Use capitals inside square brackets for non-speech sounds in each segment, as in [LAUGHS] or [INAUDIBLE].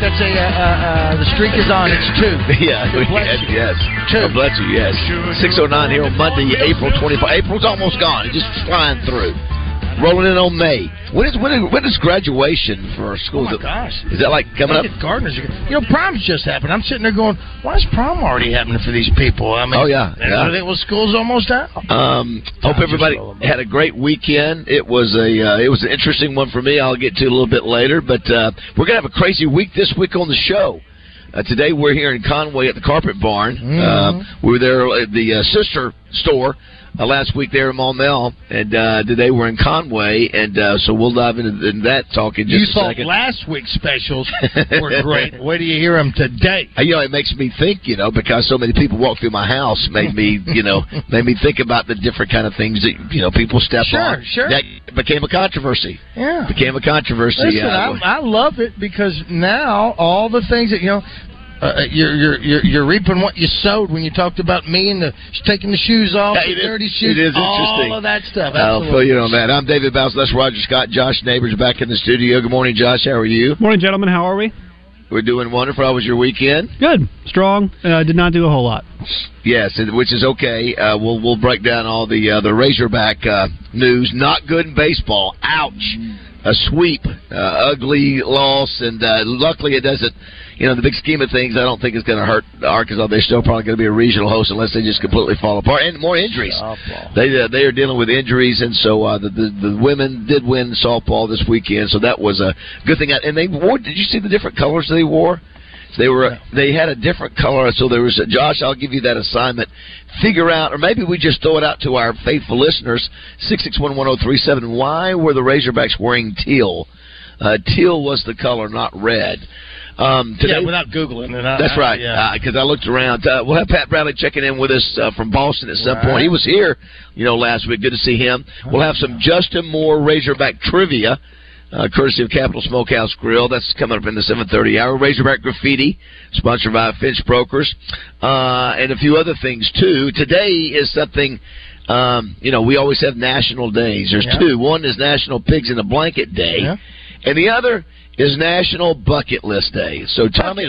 That's a streak. That's a uh, uh, uh, the streak is on. It's two. [LAUGHS] Yeah, bless yes, you. yes. Two. God bless you, yes. 609 here on Monday, April 24. April's almost gone. It's just flying through. Rolling in on May. When is when is, when is graduation for our Oh schools? my gosh! Is that like coming up? At You know, prom's just happened. I'm sitting there going, "Why is prom already happening for these people?" I mean, Oh, yeah, yeah. It was school's almost out. Um, hope everybody had a great weekend. It was a uh, it was an interesting one for me. I'll get to it a little bit later, but uh, we're gonna have a crazy week this week on the show. Uh, today we're here in Conway at the Carpet Barn. Uh, we were there at the uh, sister store uh, last week there in Maumelle, and uh, today we're in Conway, and uh, so we'll dive into, into that talk in just you a thought second. last week's specials [LAUGHS] were great. Wait till you hear them today. You know, it makes me think, you know, because so many people walk through my house, made me, you know, [LAUGHS] made me think about the different kind of things that, you know, people step Sure, on. sure. That became a controversy. Yeah. Became a controversy. Listen, I, I love it because now all the things that you know. Uh, you're, you're you're you're reaping what you sowed when you talked about me and the taking the shoes off, Yeah, the it is- dirty shoes, it is all interesting. of that stuff. I'll fill you on that. I'm David Bowles. That's Roger Scott. Josh Neighbors back in the studio. Good morning, Josh. How are you? Morning, gentlemen. How are we? We're doing wonderful. How was your weekend? Good, strong. Uh, did not do a whole lot. Yes, which is okay. Uh, we'll we'll break down all the uh, the Razorback uh, news. Not good in baseball. Ouch. A sweep, uh, ugly loss, and uh, luckily it doesn't. You know, the big scheme of things, I don't think it's going to hurt Arkansas. They're still probably going to be a regional host unless they just completely fall apart and more injuries. Softball. They uh, they are dealing with injuries, and so uh, the, the the women did win softball this weekend, so that was a good thing. And they wore. Did you see the different colors they wore? They were they had a different color, so there was a, Josh. I'll give you that assignment. Figure out, or maybe we just throw it out to our faithful listeners. Six six one one zero three seven. Why were the Razorbacks wearing teal? Uh, teal was the color, not red. Um, today, yeah, without googling it. I, that's I- right. yeah. Because I looked around. Uh, we'll have Pat Bradley checking in with us uh, from Boston at some Right. point. He was here, you know, last week. Good to see him. We'll have some Justin Moore Razorback trivia, uh, courtesy of Capital Smokehouse Grill. That's coming up in the 7:30 hour. Razorback Graffiti, sponsored by Finch Brokers, uh, and a few other things too. Today is something. Um, you know, we always have national days. There's Yeah. two. One is National Pigs in a Blanket Day, Yeah. and the other is National Bucket List Day. So Tommy,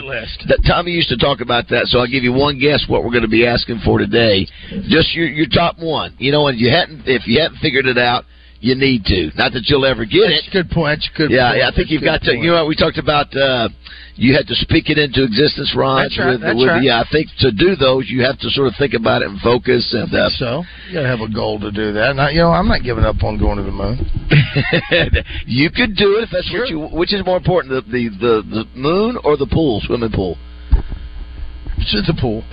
that Tommy used to talk about that. So I'll give you one guess what we're going to be asking for today. Just your your top one. You know, and you hadn't if you hadn't figured it out, you need to. Not that you'll ever get That's it. good point. That's a good Yeah, point. yeah. I think That's you've got to. point. You know, what we talked about. uh you had to speak it into existence, Ron. That's right, With, that's with, right. Yeah, I think to do those, you have to sort of think about it and focus. And uh, so. You got to have a goal to do that. Now, you know, I'm not giving up on going to the moon. [LAUGHS] you could do it if that's what you. Which is more important, the the the, the moon or the pool, swimming pool? To the pool. [LAUGHS]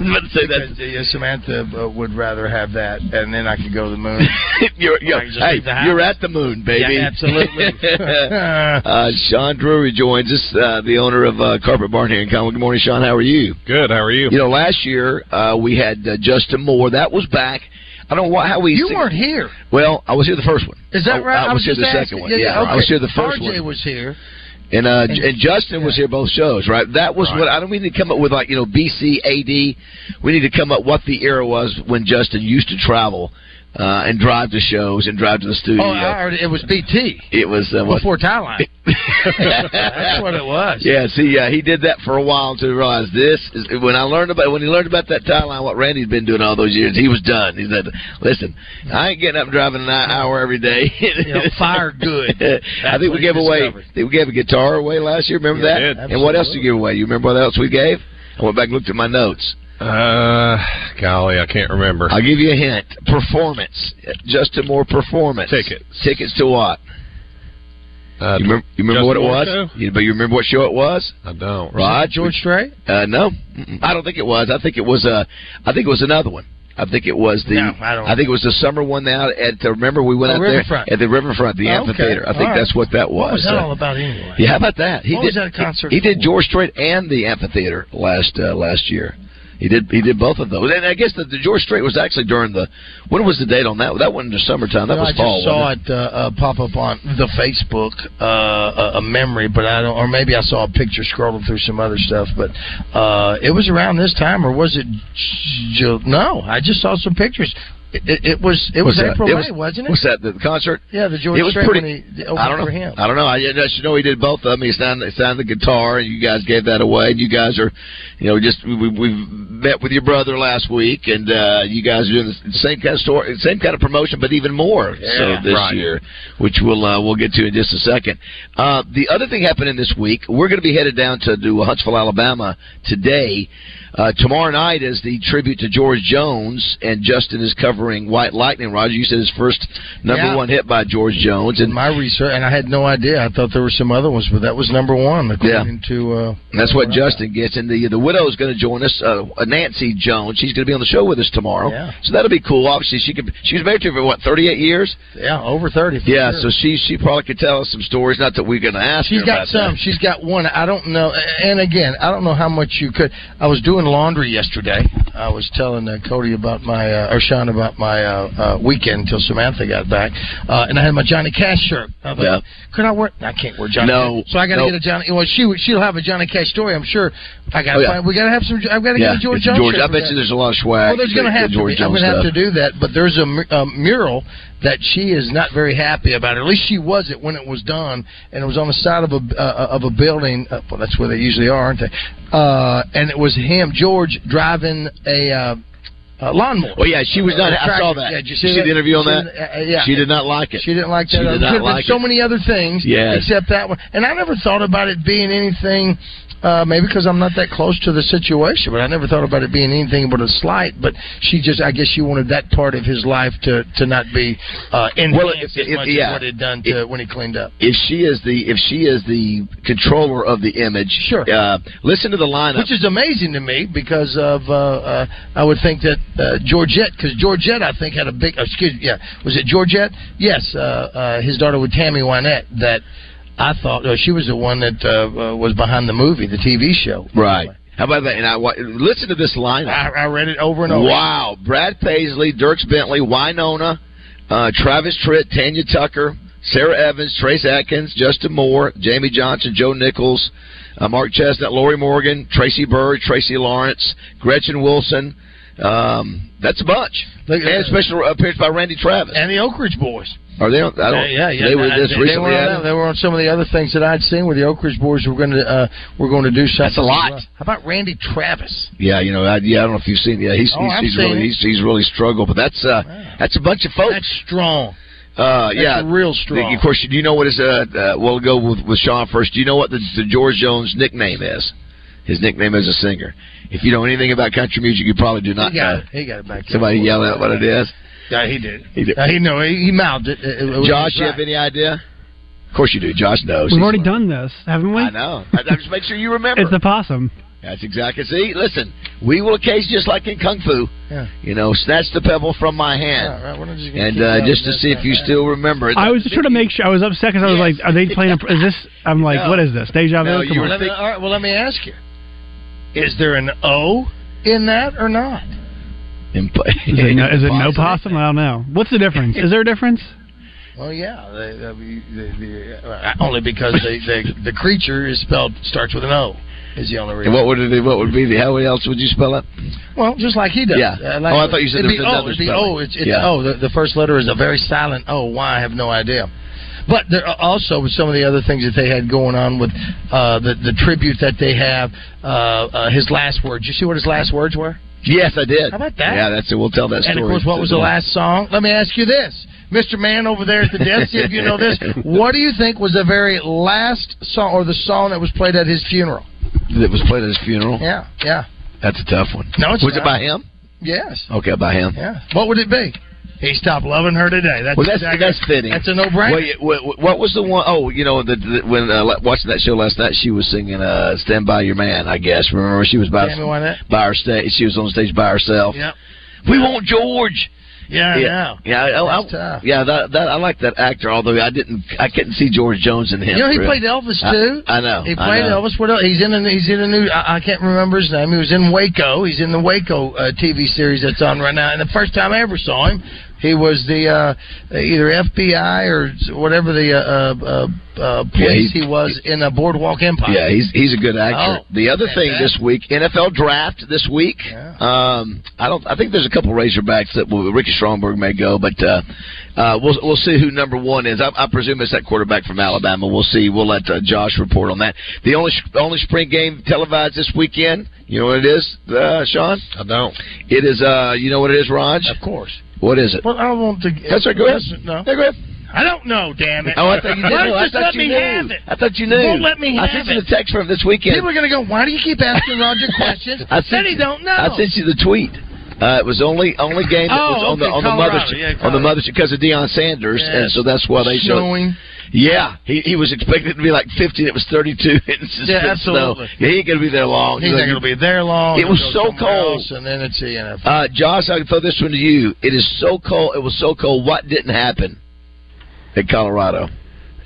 I'm about to say that. Because, yeah, Samantha uh, would rather have that, and then I could go to the moon. [LAUGHS] you're, you're, I can just hey, the you're at the moon, baby. Yeah, absolutely. [LAUGHS] [LAUGHS] uh, Sean Drury joins us, uh, the owner of uh, Carpet Barn here in Conway. Good morning, Sean. How are you? Good. How are you? You know, last year uh, we had uh, Justin Moore. That was back. I don't know how we. You weren't here. Well, I was here the first one. Is that I, right? I, was, here just the asking. second one. Yeah, Yeah, yeah, I was here the first RJ one. was here. And uh, And- and Justin was here both shows, right? That was Right. what I don't mean to come up with like you know BC AD. We need to come up what the era was when Justin used to travel uh, and drive to shows and drive to the studio. Oh, already, it was BT it was uh, what- before line. [LAUGHS] That's what it was. Yeah, see, uh, he did that for a while to realize this is when I learned about when he learned about that line, what Randy's been doing all those years. He was done. He said, "Listen, I ain't getting up and driving an hour every day." You know, fire good. [LAUGHS] I think we gave away. we gave a guitar away last year? Remember Yeah, that? And what else did we give away? You remember what else we gave? I went back and looked at my notes. Uh, golly, I can't remember. I'll give you a hint. Performance. Justin Moore performance. Tickets. Tickets to what? Uh, You remember, you remember what it Moore was? You, but you remember what show it was? I don't. Rod? George Strait? Uh, no, Mm-mm. I don't think it was. I think it was. Uh, I think it was another one. I think it was the. No, I don't- I think it was the summer one out at. Uh, remember we went Oh, out Riverfront. there at the riverfront, the Oh, okay. amphitheater. I think All right. that's what that was. What was that Uh, all about anyway? yeah, how about that? He What did was that concert He, he did? George Strait and the amphitheater last uh, last year. He did he did both of those, and I guess the, the George Strait was actually during the. When was the date on that? That wasn't the summertime. That No, was I fall. just saw wasn't it uh, uh, pop up on the Facebook, uh, a, memory, but I don't, or maybe I saw a picture scrolling through some other stuff. But uh, it was around this time, or was it? Ju- no, I just saw some pictures. It, it, it was it was What's that? April It May, was- wasn't it? What's that? The concert? Yeah, the George it was Strait pretty. when he opened I don't know. for him. I don't know. I, I just know he did both of them. He signed, signed the guitar, and you guys gave that away. And you guys are, you know, just we, we we met with your brother last week, and uh, you guys are doing the same kind of story, same kind of promotion, but even more so this Right. year, which we'll uh, we'll get to in just a second. Uh, the other thing happening this week, we're going to be headed down to, to Huntsville, Alabama today. Uh, tomorrow night is the tribute to George Jones, and Justin is covering White Lightning. Roger, you said his first number Yeah. one hit by George Jones, In and my research, and I had no idea. I thought there were some other ones, but that was number one according to. Uh, that's what Justin gets. And the the widow is going to join us, uh, Nancy Jones. She's going to be on the show with us tomorrow. Yeah. So that'll be cool. Obviously, she could. She was married to him for what thirty eight years. Yeah, over thirty. Yeah. sure. So she she probably could tell us some stories. Not that we're going to ask. She's got some. that. She's got one. I don't know. And again, I don't know how much you could. I was doing laundry yesterday. I was telling uh, Cody about my uh, or Sean about my uh, uh, weekend until Samantha got back, uh, and I had my Johnny Cash shirt. I was Yeah. like, could I wear? I can't wear Johnny. No, Cash. so I got to no. get a Johnny. Well, she she'll have a Johnny Cash story. I'm sure. I got. Oh, to yeah. find, we got to have some. I've got to Yeah, get a George it's Jones. George. I bet you there's a lot of swag. Well, there's going to have to be. I'm going to have to do that. But there's a, a mural that she is not very happy about. At least she wasn't when it was done, and it was on the side of a uh, of a building. Uh, well, that's where they usually are, aren't they? Uh, and it was him, George, driving a. Uh, uh, lawnmower. Well, yeah, she was not. Uh, I saw that. Yeah, did you see, see the interview on that? uh, uh, yeah. She did not like it. She didn't like that. She did not could have been like so it. many other things Yes. except that one. And I never thought about it being anything. Uh, maybe because I'm not that close to the situation, but I never thought about it being anything but a slight. But she just, I guess, she wanted that part of his life to to not be uh, enhanced Well, as if- if- much yeah. as what it done to when he cleaned up. If she is the if she is the controller of the image, Sure. Uh, listen to the lineup. Which is amazing to me because of uh, uh, I would think that uh, Georgette because Georgette I think had a big excuse yeah was it Georgette yes uh, uh, his daughter with Tammy Wynette that I thought uh, she was the one that uh, uh, was behind the movie the TV show right. How about that? And I wa- listen to this lineup. I, I read it over and over Wow. Brad Paisley, Dierks Bentley, Wynonna, uh, Travis Tritt, Tanya Tucker, Sara Evans, Trace Adkins, Justin Moore, Jamey Johnson, Joe Nichols, uh, Mark Chesnutt, Lorrie Morgan, Tracy Byrd, Tracy Lawrence, Gretchen Wilson. Um, that's a bunch. Look, and a special appearance by Randy Travis. and the Oak Ridge Boys Are they? On, I don't. yeah, yeah, They were this they, recently. They were, on, they were on some of the other things that I'd seen where the Oak Ridge Boys were going to uh, were going to do something. That's a lot. well. How about Randy Travis? Yeah, you know, I, yeah, I don't know if you've seen. Yeah, he's Oh, he's, he's really he's, he's really struggled, but that's uh that's a bunch of folks. That's strong. Uh, That's yeah, real strong. Of course, do you know what is? Uh, uh, we'll go with, with Sean first. Do you know what the, the George Jones nickname is? His nickname as a singer. If you know anything about country music, you probably do not He got know. He got it back. there. Somebody yell out what it is. Yeah, he did. He did. Uh, he know he, he mouthed it. It- it was Josh, you have any idea? Of course you do. Josh knows. We've He's already like- done this, haven't we? I know. I, I just make sure you remember. It's the possum. That's exactly. See, listen, we will occasionally, just like in kung fu, Yeah. you know, snatch the pebble from my hand, Yeah, right, just and uh, just to see if you thing. still remember it. I was just trying to make sure. I was upset because I was Yes. like, "Are they playing? A, is this?" I'm like, [LAUGHS] No. "What is this? Deja vu?" No, Come you on. were Let me, all right, well, let me ask you: Is there an O in that or not? Imp- Is it, [LAUGHS] no, is it no possum? I don't know. What's the difference? Is there a difference? Well, yeah, they, they, the, the, uh, only because the, the the creature is spelled starts with an O. Is the only reason. And what would it? What would be the? How else would you spell it? Well, just like he does. Yeah. Uh, like, Oh, I thought you said it'd there be was O. another It'd be spelling. O. It's, it's Yeah. O. The, the first letter is a very silent O. Why? I have no idea. But there are also with some of the other things that they had going on with uh, the the tribute that they have. Uh, uh, his last words. You see what his last words were? Yes, I did. How about that? Yeah, that's it. We'll tell that story. And of course, what was the last song? Let me ask you this, Mr. Man over there at the desk. See if you know this. [LAUGHS] What do you think was the very last song, or the song that was played at his funeral? that was played at his funeral? Yeah, yeah, That's a tough one. No, it's was it by him? yes, Okay, by him. yeah. What would it be? He stopped loving her today. That's Well, that's exactly- that's fitting. That's a no-brainer. Well, what, what was the one oh you know, the, the, when uh, watching that show last night, she was singing uh, "Stand by Your Man." I guess remember she was by by her stage. She was on stage by herself. Yep. We want George. Yeah, I yeah, know. yeah. I, I, tough. yeah, that, that I like that actor. Although I didn't, I couldn't see George Jones in him. You know, he played Elvis too. I, know. He played know. Elvis. What else? He's in a he's in a new. I, I can't remember his name. He was in Waco. He's in the Waco uh, TV series that's on right now. And the first time I ever saw him, he was the uh, either FBI or whatever the uh, uh, uh, police he- he was in a Boardwalk Empire. Yeah, he's he's a good actor. Oh, the other thing fantastic. this week, NFL draft this week. Yeah. Um, I don't. I think there's a couple Razorbacks that will, Ricky Stromberg may go, but uh, uh, we'll we'll see who number one is. I, I presume it's that quarterback from Alabama. We'll see. We'll let uh, Josh report on that. The only only spring game televised this weekend. You know what it is, uh, Sean? I don't. It is. Uh, you know what it is, Raj? of course. What is it? Well, I don't want to. That's right. Go ahead. No, Yeah, go ahead. I don't know. Damn it! Oh, I thought you did. Why know. don't I you thought let me knew. have it? I thought you knew. Won't let me have it. I sent you the text from this weekend. People are going to go. Why do you keep asking Roger [LAUGHS] questions? I sent he you- don't know. I sent you the tweet. Uh, it was only only game that Oh, was on the okay, on the Colorado. mothership Yeah, on the mothership because of Deion Sanders, and so that's why they showed. Snowing. Yeah, he he was expected to be like fifty. It was thirty two [LAUGHS] inches Yeah, of snow. absolutely. Yeah, he ain't gonna be there long. He's not going to be there long. It was so cold. else, and then it's the NFL. Uh, Josh, I can throw this one to you. It is so cold. It was so cold. What didn't happen in Colorado?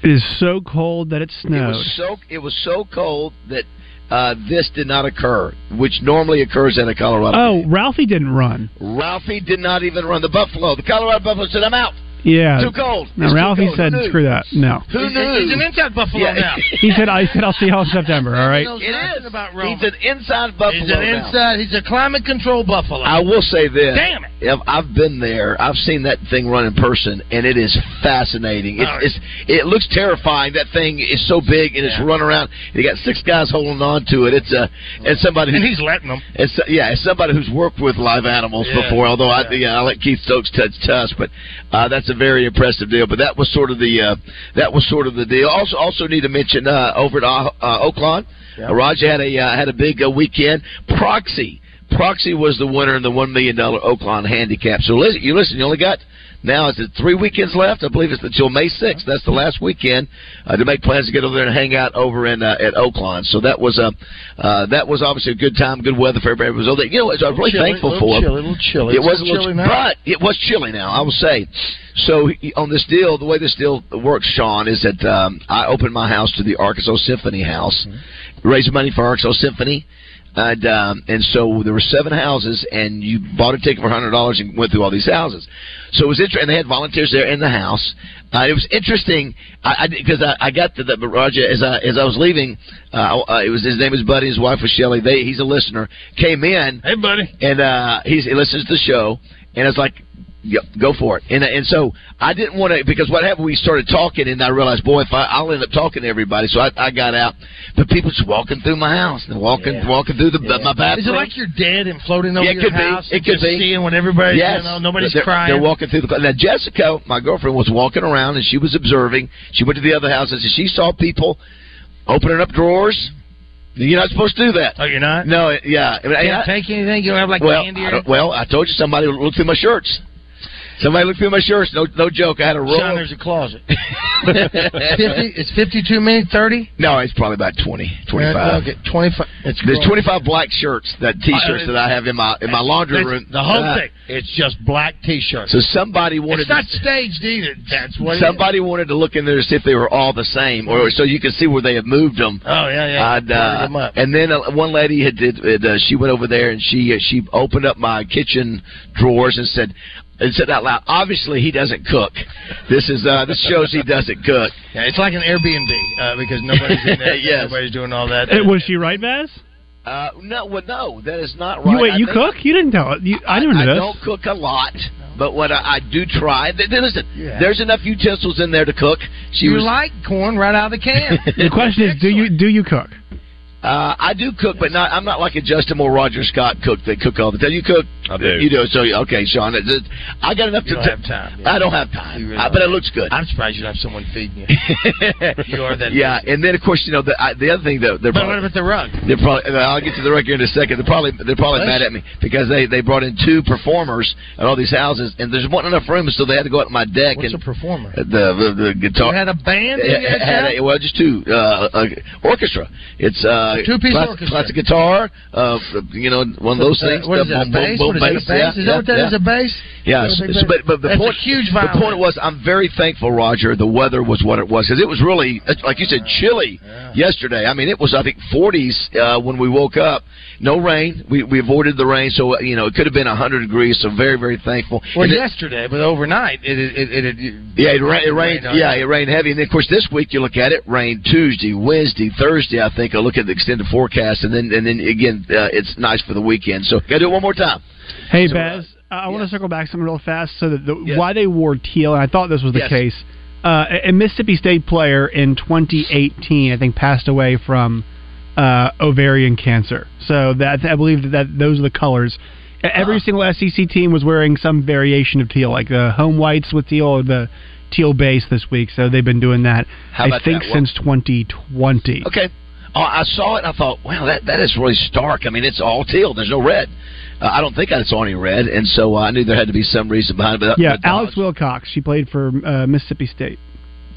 It is so cold that it It snowed. was so it was so cold that Uh, this did not occur, which normally occurs at a Colorado. Oh, Ralphie didn't run. Ralphie did not even run the Buffalo. The Colorado Buffalo said, "I'm out." Yeah. Too cold. No, It's too Ralphie cold. said, "Screw that." No. Who He's, knew? he's an inside Buffalo Yeah. now. [LAUGHS] He said, "I said I'll see y'all in September." All right. knows It about Roman. He's an inside Buffalo. He's an now. inside. He's a climate control Buffalo. I will say this. Damn it. I've been there. I've seen that thing run in person, and it is fascinating. It's, Oh, it's it looks terrifying. That thing is so big, and it's Yeah. running around. You got six guys holding on to it. It's a and somebody and he's letting them. It's, yeah, it's somebody who's worked with live animals Yeah, before. Although I, yeah. yeah, I let Keith Stokes touch tusk, but uh, that's a very impressive deal. But that was sort of the uh, that was sort of the deal. Also, also need to mention uh, over at uh, uh, Oaklawn, Yeah. uh, Roger had a uh, had a big uh, weekend. Proxy, Proxy was the winner in the one million dollar Oaklawn handicap. So listen, you listen, you only got. Now is it three weekends left? I believe it's until May sixth. That's the last weekend uh, to make plans to get over there and hang out over in uh, at Oaklawn. So that was a uh, that was obviously a good time, good weather for everybody. Was over there. You know, I was really Chilly, thankful for. chilly, a little chilly. It was a little, chilly now. but it was chilly now. I will say. So on this deal, the way this deal works, Sean, is that um, I opened my house to the Arkansas Symphony House, Mm-hmm. raising money for Arkansas Symphony. And um, and so there were seven houses, and you bought a ticket for hundred dollars and went through all these houses. So it was interesting. And they had volunteers there in the house. Uh, it was interesting I because I, I, got to the but Roger as I as I was leaving. Uh, uh, it was his name is Buddy. His wife was Shelly. They he's a listener. Came in. Hey, buddy. And uh, he's, he listens to the show, and it's like, yep, go for it. And uh, and so I didn't want to because what happened? We started talking, and I realized, boy, if I, I'll end up talking to everybody. So I, I got out, but people just walking through my house and walking Yeah. walking through the my bathroom. Is it like you're dead and floating over Yeah, it your could be. It and could just be. Seeing when everybody's, Yes. you know, nobody's they're, crying. They're walking through the. Now Jessica, my girlfriend, was walking around and she was observing. She went to the other houses and she saw people opening up drawers. You're not supposed to do that. Oh, you're not? No, yeah. I mean, Can't I- take anything. You don't have like well, candy I or don't- well, I told you somebody looked through my shirts. Somebody looked through my shirts. No, no joke. I had a roll. Son, there's a closet. [LAUGHS] 50, it's 52 minutes, 30? no, it's probably about 20, 25. Okay, 25. It's There's 25 black shirts, that T-shirts Uh, that I have in my in my laundry It's room. The whole Uh, thing. It's just black T-shirts. So somebody wanted it's not to, staged either. That's what. it somebody wanted to look in there to see if they were all the same, or so you could see where they had moved them. Oh yeah, yeah. I'd, uh, them up. and then uh, one lady had did. Uh, she went over there and she uh, she opened up my kitchen drawers and said. And said out loud, "Obviously, he doesn't cook. This is uh, this shows he doesn't cook." Yeah, it's like an Airbnb uh, because nobody's in there. [LAUGHS] Yes. Nobody's doing all that. Uh, was she right, Baz? Uh, no, well, no, that is not right. You wait, I you think- cook? You didn't tell it. You, I didn't I know this. don't cook a lot, but what I, I do try. Th- th- listen, Yeah. there's enough utensils in there to cook. She you was. like corn right out of the can. [LAUGHS] The question is, do you do you cook? Uh, I do cook, but not. I'm not like a Justin or Roger Scott cook. They cook all the time. You cook. I do. You do. So okay, Sean. I got enough You to. don't have time, yeah. I don't have time, really Uh, don't. but it looks good. I'm surprised you don't have someone feeding you. [LAUGHS] You are that yeah, busy. and then of course you know the I, the other thing though they're But what about the rug? they're probably I'll get to the record in a second. They're probably they're probably mad at me because they they brought in two performers at all these houses and there's not enough room, so they had to go out to my deck What's a and performer? the the, the guitar. You had a band? your had a- well, just two uh, uh, orchestra. It's uh, Two-piece class- orchestra. classic guitar. Uh, you know, one of those Uh, things. What is that? Boom, bass? boom, What is that? A bass, yeah, Is that what that yeah, is? A bass? yeah, Is a big so- but but the That's point the point was I'm very thankful, Roger. The weather was what it was because it was really like you said chilly Yeah. yesterday. I mean, it was I think 40s uh, when we woke up. No rain. We we avoided the rain, so uh, you know it could have been 100 degrees. So very very thankful. Well, And it- yesterday, but overnight, it it it, it, it yeah, it, ra- it rained. on Yeah, it. it rained heavy, and then of course this week you look at it, rained Tuesday, Wednesday, Thursday. I think I look at the extended forecast, and then and then again uh, it's nice for the weekend. So gotta do it one more time. Hey, So, Baz, I, I want to circle back something real fast. So that the, Yes. why they wore teal, and I thought this was the Yes. case. Uh, a a Mississippi State player in 2018, I think, passed away from uh, ovarian cancer. So that I believe that, that those are the colors. Every Ah. single SEC team was wearing some variation of teal, like the home whites with teal or the teal base this week. So they've been doing that. How I think that? Since 2020. Okay. Oh, I saw it. and I thought, wow, that that is really stark. I mean, it's all teal. There's no red. Uh, I don't think I saw any red, and so uh, I knew there had to be some reason behind it. But, Yeah, but, uh, Alex Wilcox. She played for uh, Mississippi State.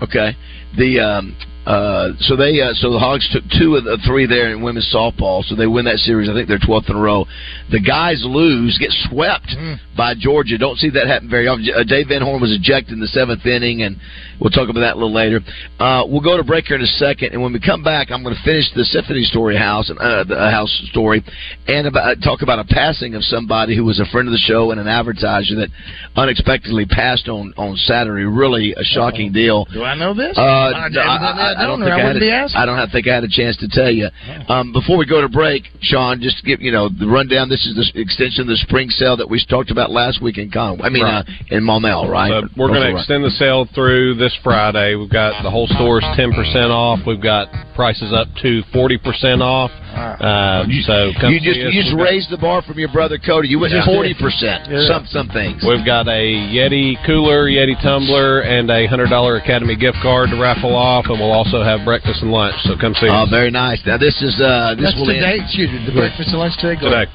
Okay. The um, Uh, so they uh, so the Hogs took two of the three there in women's softball, so they win that series. I think they're twelfth in a row. The guys lose, get swept Mm. by Georgia. Don't see that happen very often. Uh, Dave Van Horn was ejected in the seventh inning, and we'll talk about that a little later. Uh, we'll go to break here in a second, and when we come back, I'm going to finish the Symphony Story house, uh, the house story, and about, talk about a passing of somebody who was a friend of the show and an advertiser that unexpectedly passed on on Saturday. Really a shocking deal. Do I know this? Uh, I, I, I, I don't or think I, had a. I don't have, think I had a chance to tell you. Um, before we go to break, Sean, just give you know the rundown. This is the extension of the spring sale that we talked about last week in Conway. I mean, Right. uh, in Maumelle, right? Uh, we're going to extend the sale through this Friday. We've got the whole store's ten percent off. We've got prices up to forty percent off. Uh, so come You just you just raised the bar from your brother Cody. You went Yeah. forty percent. Yeah. Some some things. We've got a Yeti cooler, Yeti tumbler, and a hundred dollar Academy gift card to raffle off, and we'll also have breakfast and lunch. So come see Oh, us very nice. Now this is uh, this That's will end- today. Excuse me. The breakfast and lunch today. Go today.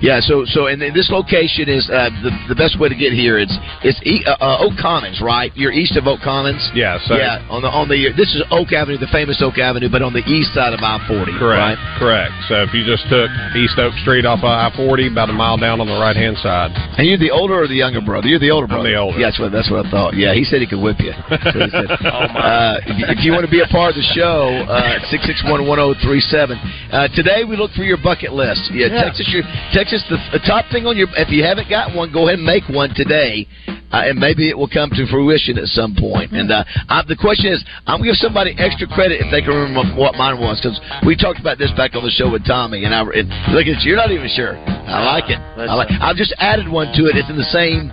Yeah, so so and this location is uh, the the best way to get here. It's it's e- uh, uh, Oak Commons, right? You're east of Oak Commons. Yeah, so yeah, on the on the this is Oak Avenue, the famous Oak Avenue, but on the east side of I forty. Correct. Right? Correct. So if you just took East Oak Street off of I forty, about a mile down on the right hand side. And you're the older or the younger brother? You're the older I'm brother. the older. Yeah, that's what that's what I thought. Yeah, he said he could whip you. [LAUGHS] That's what he said. Oh, my. uh, if, if you want to be a part of the show, uh, six six one one zero three seven. Uh, today we look for your bucket list. Yeah, Yeah. text us your text us the, the top thing on your. If you haven't got one, go ahead and make one today. Uh, and maybe it will come to fruition at some point. And uh, I, the question is, I'm going to give somebody extra credit if they can remember what mine was, because we talked about this back on the show with Tommy. And I and look at you, you're not even sure. I like it. I like. I've just added one to it. It's in the same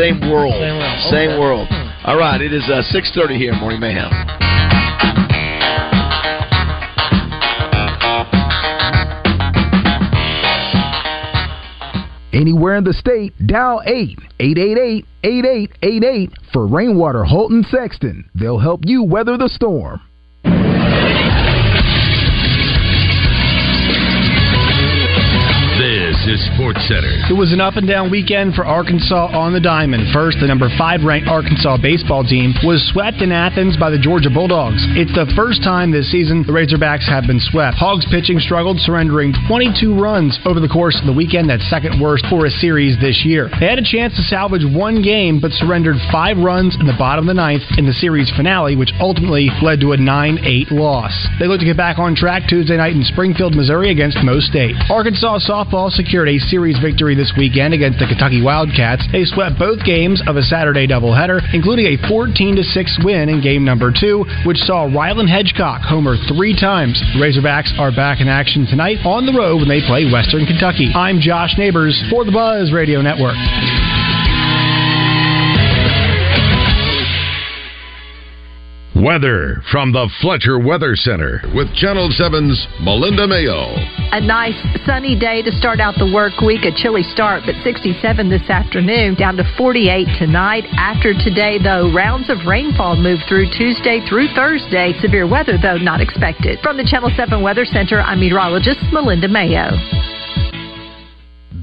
same world. Same world. Same Okay. world. All right, it is uh, 6:30 here, Morning Mayhem. Anywhere in the state, dial 8 888 8888 for Rainwater Holton Sexton. They'll help you weather the storm. Sports Center. It was an up and down weekend for Arkansas on the diamond. First, the number five ranked Arkansas baseball team was swept in Athens by the Georgia Bulldogs. It's the first time this season the Razorbacks have been swept. Hogs pitching struggled, surrendering 22 runs over the course of the weekend. That's second worst for a series this year. They had a chance to salvage one game, but surrendered five runs in the bottom of the ninth in the series finale, which ultimately led to a 9-8 loss. They look to get back on track Tuesday night in Springfield, Missouri against Mo State. Arkansas softball secured a series victory this weekend against the Kentucky Wildcats. They swept both games of a Saturday doubleheader, including a 14 6 win in game number two, which saw Rylin Hedgecock homer three times. The Razorbacks are back in action tonight on the road when they play Western Kentucky. I'm Josh Neighbors for the Buzz Radio Network. Weather from the Fletcher Weather Center with Channel 7's Melinda Mayo. A nice sunny day to start out the work week. A chilly start, but 67 this afternoon, down to 48 tonight. After today, though, rounds of rainfall move through Tuesday through Thursday. Severe weather, though, not expected. From the Channel 7 Weather Center, I'm meteorologist Melinda Mayo.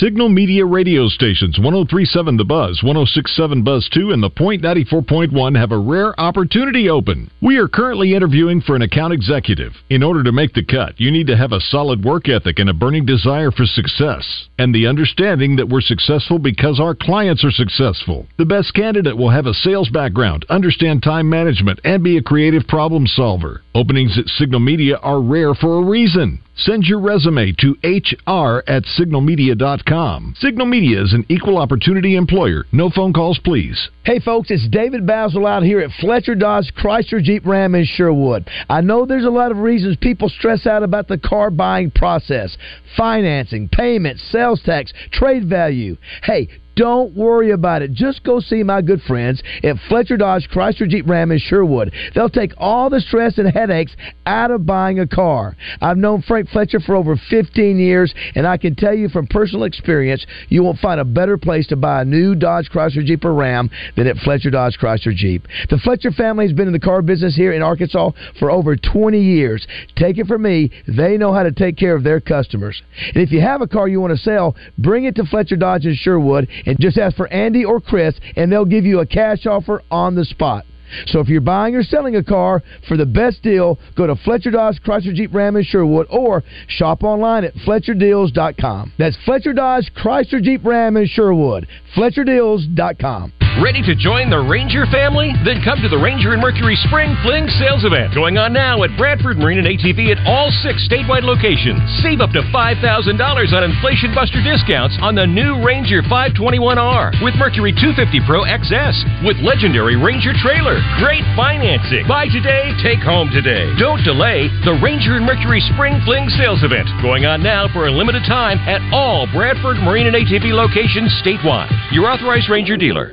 Signal Media radio stations 1037 The Buzz, 1067 Buzz 2, and The Point 94.1 have a rare opportunity open. We are currently interviewing for an account executive. In order to make the cut, you need to have a solid work ethic and a burning desire for success, and the understanding that we're successful because our clients are successful. The best candidate will have a sales background, understand time management, and be a creative problem solver. Openings at Signal Media are rare for a reason. Send your resume to hr at signalmedia.com. Signal Media is an equal opportunity employer. No phone calls, please. Hey folks, it's David Bazzel out here at Fletcher Dodge Chrysler Jeep Ram in Sherwood. I know there's a lot of reasons people stress out about the car buying process financing, payments, sales tax, trade value. Hey, Don't worry about it. Just go see my good friends at Fletcher Dodge Chrysler Jeep Ram in Sherwood. They'll take all the stress and headaches out of buying a car. I've known Frank Fletcher for over 15 years, and I can tell you from personal experience, you won't find a better place to buy a new Dodge Chrysler Jeep or Ram than at Fletcher Dodge Chrysler Jeep. The Fletcher family has been in the car business here in Arkansas for over 20 years. Take it from me, they know how to take care of their customers. And if you have a car you want to sell, bring it to Fletcher Dodge in Sherwood and just ask for Andy or Chris, and they'll give you a cash offer on the spot. So if you're buying or selling a car for the best deal, go to Fletcher Dodge Chrysler Jeep Ram in Sherwood or shop online at FletcherDeals.com. That's Fletcher Dodge Chrysler Jeep Ram in Sherwood. FletcherDeals.com. Ready to join the Ranger family? Then come to the Ranger and Mercury Spring Fling Sales Event going on now at Bradford Marine and ATV at all six statewide locations. Save up to $5,000 on Inflation Buster discounts on the new Ranger 521R with Mercury 250 Pro XS with legendary Ranger trailer. Great financing. Buy today, take home today. Don't delay the Ranger and Mercury Spring Fling Sales Event going on now for a limited time at all Bradford Marine and ATV locations statewide. Your authorized Ranger dealer.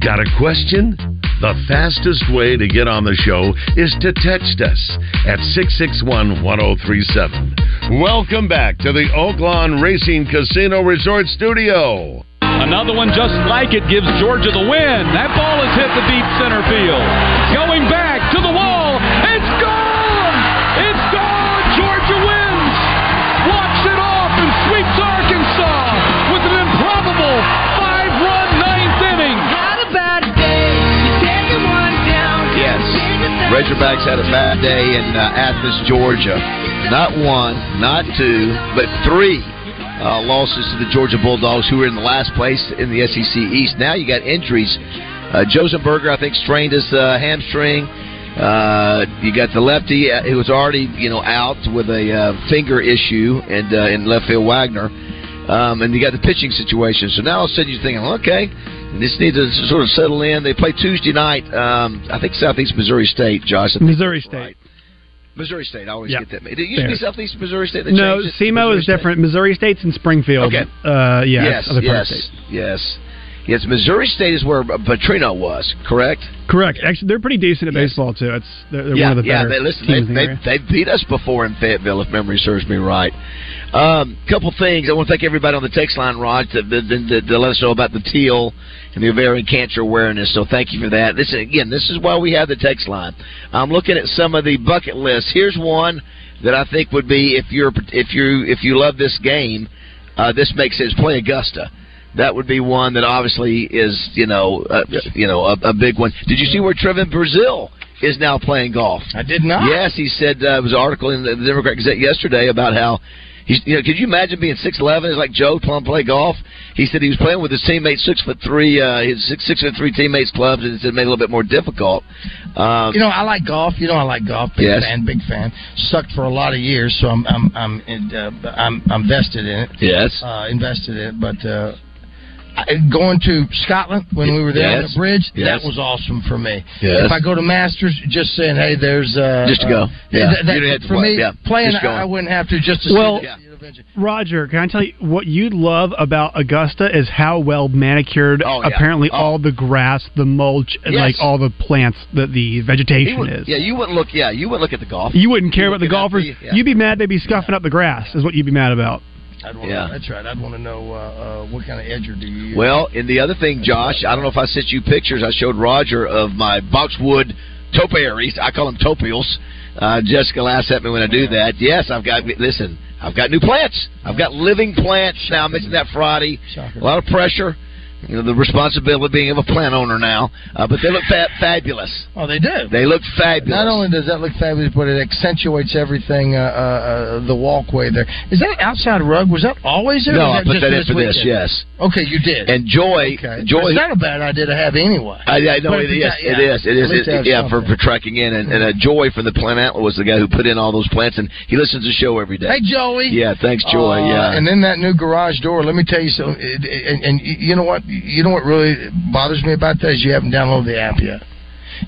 Got a question? The fastest way to get on the show is to text us at 661 1037. Welcome back to the Oaklawn Racing Casino Resort Studio. Another one just like it gives Georgia the win. That ball has hit the deep center field. Going back to the. Razorbacks had a bad day in uh, Athens, Georgia. Not one, not two, but three uh, losses to the Georgia Bulldogs, who were in the last place in the SEC East. Now you got injuries. Uh, Josenberger, I think, strained his uh, hamstring. Uh, you got the lefty uh, who was already, you know, out with a uh, finger issue, and uh, in left field Wegner, um, and you got the pitching situation. So now all of a sudden you're thinking, okay, this needs to sort of settle in. They play Tuesday night. Um, I think Southeast Missouri State, Josh. Missouri State. right. Missouri State. I always Yeah. get that. It used to be Southeast Missouri State. No, SEMO is State. different. Missouri State's in Springfield. Okay. Uh, yeah, yes, it's other part of yes, yes, yes. Missouri State is where Petrino was. Correct. Correct. Actually, they're pretty decent at baseball too. It's they're, they're yeah, one of the yeah. They, listen, they, the they, they beat us before in Fayetteville, if memory serves me right. Um, couple things. I want to thank everybody on the text line, Rod, to, to, to, to let us know about the teal and the ovarian cancer awareness. So thank you for that. This again, this is why we have the text line. I'm looking at some of the bucket lists. Here's one that I think would be if you're if you if you love this game, uh, this makes sense. Play Augusta. That would be one that obviously is you know uh, you know a, a big one. Did you see where Trevon Brazile is now playing golf? I did not. Yes, he said uh, it was an article in the Democrat Gazette yesterday about how he's. You know, could you imagine being six eleven? It's like Joe playing play golf. He said he was playing with his teammates, six foot three, uh, his six six foot three teammates clubs, and it made it a little bit more difficult. Um, You know, I like golf. You know, I like golf. Big Yes. fan, big fan. Sucked for a lot of years, so I'm I'm I'm uh, I'm, I'm vested in it. Yes. uh, invested in it. But uh, going to Scotland when we were there on the bridge, Yes. that was awesome for me. Yes. If I go to Masters, just saying, hey, there's uh, Just to go. uh, Yeah. that- that- You didn't have to for play. me, Yeah. playing, Just. I, I wouldn't have to just to Well, see. Roger, can I tell you what you love about Augusta is how well manicured Oh, yeah. apparently Oh. all the grass, the mulch, and Yes. like all the plants, the the vegetation would- is. yeah, you wouldn't look. Yeah, you wouldn't look at the golf. You wouldn't care You're about the golfers. the- yeah. You'd be mad they'd be scuffing up the grass. Is what you'd be mad about. I'd want Yeah. That's right. I'd want to know uh, uh, what kind of edger do you use. Well, and the other thing, Josh, I don't know if I sent you pictures. I showed Roger of my boxwood topiaries. I call them topials. Uh, Jessica laughs at me when I do that. Yes, I've got. Listen, I've got new plants. I've got living plants now. I mentioned that Friday. A lot of pressure. You know, the responsibility of being of a plant owner now. Uh, but they look fa- fabulous. Oh, they do. They look fabulous. Not only does that look fabulous, but it accentuates everything. Uh, uh, uh, the walkway there is that outside rug? Was that always there? No, I put that in this for this. Yes. Okay, you did. And Joy, Okay. Joy. It's not a bad idea to have anyway. I, I know But it if you is. got- yeah, it is. It at It, yeah, for, something. for tracking in, and, and uh, Joy from the Plant Antler was the guy who put in all those plants, and he listens to the show every day. Hey, Joey. Yeah, thanks, Joy. Uh, yeah, And then that new garage door. Let me tell you something. it- it- And, and you know what? You know what really bothers me about that is you haven't downloaded the app yet.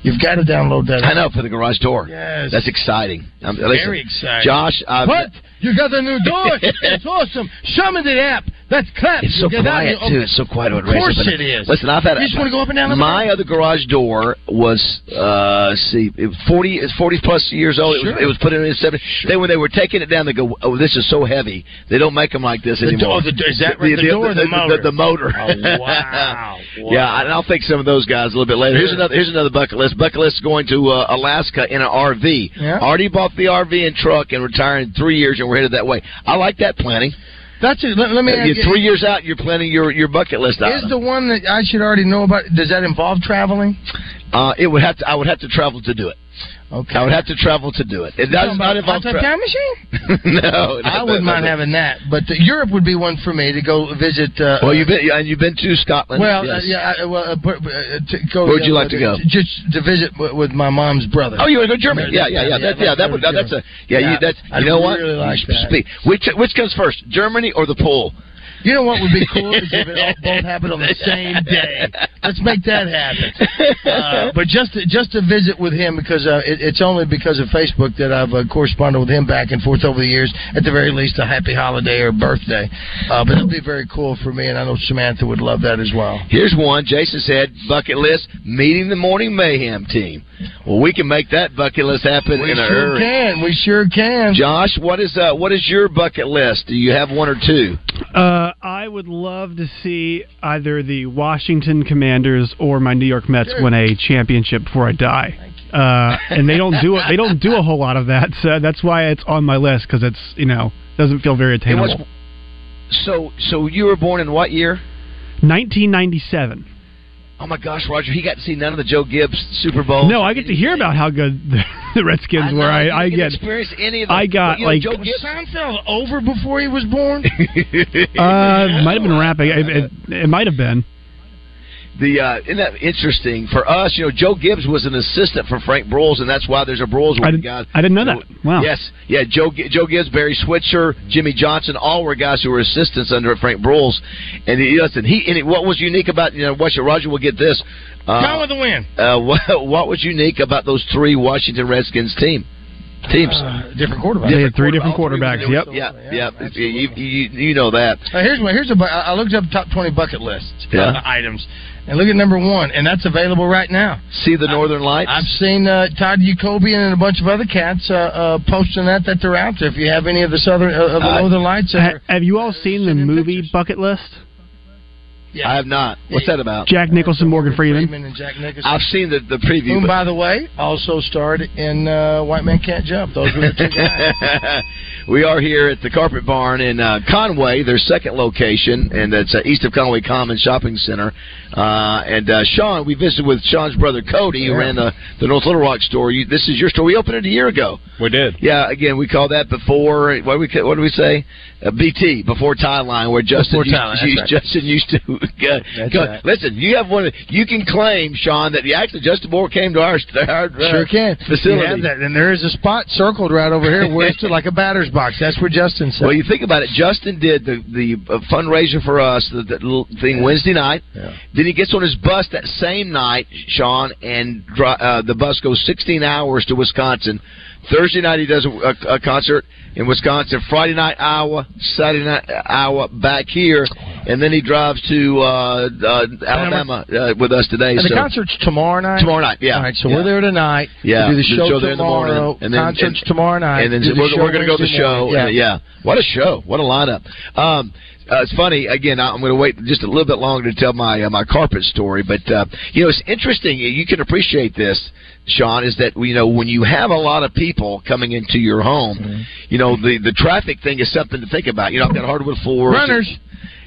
You've got to download that. I app. know for the garage door. Yes. that's exciting. Um, Very listen, exciting. Josh. I've, what? You got a new door? [LAUGHS] That's awesome. Show me the app. That's clap. It's so out quiet here. too. It's so quiet. Of course it is. Listen, I've had. You just want to go up and down the My other garage door was, uh, see, it was forty. It's forty plus years old. It was, it was put in in seventy. Then when they were taking it down, they go, "Oh, this is so heavy. They don't make them like this The anymore." door- the- is that right? The door or the motor? The, motor. Oh, [LAUGHS] wow. Yeah, and I'll think some of those guys a little bit later. Here's another. Here's another bucket list. Bucket list going to uh, Alaska in an RV. Yeah. Already bought the RV and truck and retiring in three years, and we're headed that way. I like that planning. That's it. Let, let me Uh, you're three years out, you're planning your your bucket list out. Is the one that I should already know about? Does that involve traveling? Uh, it would have to. I would have to travel to do it. Okay. I would have to travel to do it. It does not involve a time machine. [LAUGHS] no, [LAUGHS] I wouldn't mind having that, but uh, Europe would be one for me to go visit. Uh, Well, you've been and you've been to Scotland. Well, yes. uh, yeah, I, well, uh, uh, to go. Where would you uh, like to go? Just to visit w- with my mom's brother. Oh, you want to go to Germany? Yeah, yeah, yeah. That, yeah, that would. That's a. Yeah, you, that's. I'd You know what? really like You that. Speak. Which which comes first, Germany or the pool? You know what would be cool is if it all, both happened on the same day. Let's make that happen. Uh, but just to, just to visit with him because uh, it, it's only because of Facebook that I've uh, corresponded with him back and forth over the years. At the very least, a happy holiday or birthday. Uh, but it'll be very cool for me, and I know Samantha would love that as well. Here's one. Jason said bucket list: meeting the Morning Mayhem team. Well, we can make that bucket list happen We in a sure hurry. can. We sure can. Josh, what is uh, what is your bucket list? Do you have one or two? Uh, I would love to see either the Washington Commanders or my New York Mets win a championship before I die. Uh, and they don't do it. They don't do a whole lot of that. So that's why it's on my list because it's you know doesn't feel very attainable. So, so you were born in what year? 1997. Oh my gosh, Roger, he got to see none of the Joe Gibbs Super Bowls. No, I get to hear about how good the, [LAUGHS] the Redskins were. I, I You get. experience any of them. I got But, you know, like Joe Was Seinfeld over before he was born? [LAUGHS] uh, might have been rapping. It, it, it might have been. The uh, isn't that interesting for us? You know, Joe Gibbs was an assistant for Frank Broyles, and that's why there's a Broyles I, with did, guys. I didn't know that. Wow. Yes, yeah. Joe Joe Gibbs, Barry Switzer, Jimmy Johnson, all were guys who were assistants under Frank Broyles. And he, listen, he and he, what was unique about you know, Washington Roger will get this. Uh, Gone with the wind. uh, [LAUGHS] what, what was unique about those three Washington Redskins team teams? Uh, different quarterbacks. They had three different all three quarterbacks. were- Yep. Yeah, yeah. You, you, you know that. Uh, here's one. Here's a. bu- I I looked up top twenty bucket lists Yeah. uh, items, and look at number one, and that's available right now. See the Northern Lights. I've seen uh, Todd Yakoubian and a bunch of other cats uh, uh, posting that that they're out there. If you have any of the southern uh, of the Uh, Northern Lights, Ha- are- have you all seen the movie Bucket List? Yeah. I have not. What's that about? Jack Nicholson, Morgan Freeman. Freeman and Jack Nicholson. I've seen the the preview. Whom, but- by the way, also starred in uh, White Man Can't Jump. Those were the two guys. [LAUGHS] we are here at the Carpet Barn in uh, Conway, their second location, and that's uh, east of Conway Common Shopping Center. Uh, and uh, Sean, we visited with Sean's brother Cody, who Yeah. ran the, the North Little Rock store. You, this is your store. We opened it a year ago. We did. Yeah, again, we call that before. What do we what do we say? Uh, BT before tie line, where Justin used, line, used- [LAUGHS] right. Justin used to. [LAUGHS] Go- right. Listen, you have one. You can claim, Sean, that actually Justin Moore came to our, [LAUGHS] our uh, Sure can. facility. And there is a spot circled right over here where it's like a batter's box. That's where Justin said. Well, you think about it. Justin did the the uh, fundraiser for us, the, the little thing Wednesday night. Then he gets on his bus that same night, Sean, and dri- uh, the bus goes 16 hours to Wisconsin. Thursday night he does a, a, a concert in Wisconsin. Friday night Iowa, Saturday night Iowa, back here, and then he drives to uh, uh, Alabama uh, with us today. and the so concert's tomorrow night. tomorrow night, yeah. All right, so Yeah. we're there tonight. Yeah, we do the the show, show there in the tomorrow. morning, and then- concerts and- tomorrow night. and then the we're, we're going to go to the show. and, yeah, what a show! What a lineup! Um, uh, it's funny. Again, I'm going to wait just a little bit longer to tell my uh, my carpet story, but uh, you know, it's interesting. You can appreciate this, Sean. Is that you know when you have a lot of people coming into your home, Mm-hmm. you know the the traffic thing is something to think about. You know, I've got hardwood floors. Runners.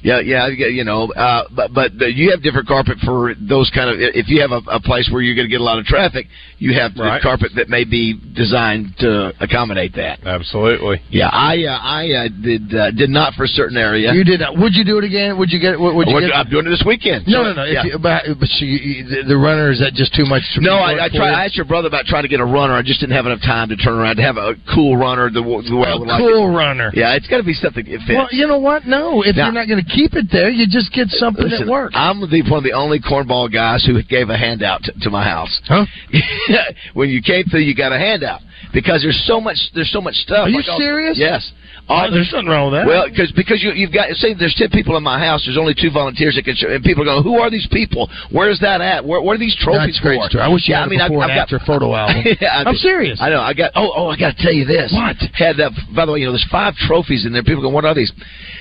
Yeah, yeah, you know, uh, but but you have different carpet for those kind of. If you have a, a place where you're going to get a lot of traffic, you have Right. carpet that may be designed to accommodate that. Absolutely. Yeah, I uh, I uh, did uh, did not for a certain area. You did not. Would you do it again? Would you get? Would would you Would- get? I'm doing it this weekend. No, So, no, no. If yeah. you, but but so you, you- the, the runner is that just too much? to No, I, I tried. I asked your brother about trying to get a runner. I just didn't have enough time to turn around to have a cool runner the, the way I would like cool it. runner. Yeah, it's got to be something that fits. Well, you know what? No, if Now- you're not going to keep it there, you just get something Listen, that works. I'm the, one of the only cornball guys who gave a handout to, to my house. Huh? [LAUGHS] when you came through, you got a handout because there's so much. There's so much stuff. Are you Like all- serious? Yes. Oh, there's nothing wrong with that. Well, because because you, you've got say there's ten people in my house. There's only two volunteers that can show, and people go, who are these people? Where's that at? Where, what are these trophies That's a great for? story. I wish you yeah, had I mean, a I've- before I've and got- after photo [LAUGHS] album. Yeah, I I'm serious. I know. I got. Oh, oh, I got to tell you this. What? Had that? By the way, you know, there's five trophies in there. People go, what are these?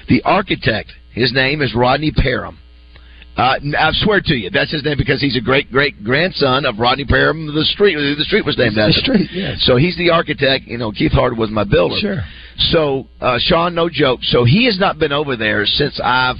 The architect. His name is Rodney Parham. Uh, I swear to you, that's his name because he's a great great grandson of Rodney Parham. The street, the street was named The after. street, yes. So he's the architect. You know, Keith Hard was my builder. Sure. So uh, Sean, no joke. So he has not been over there since I've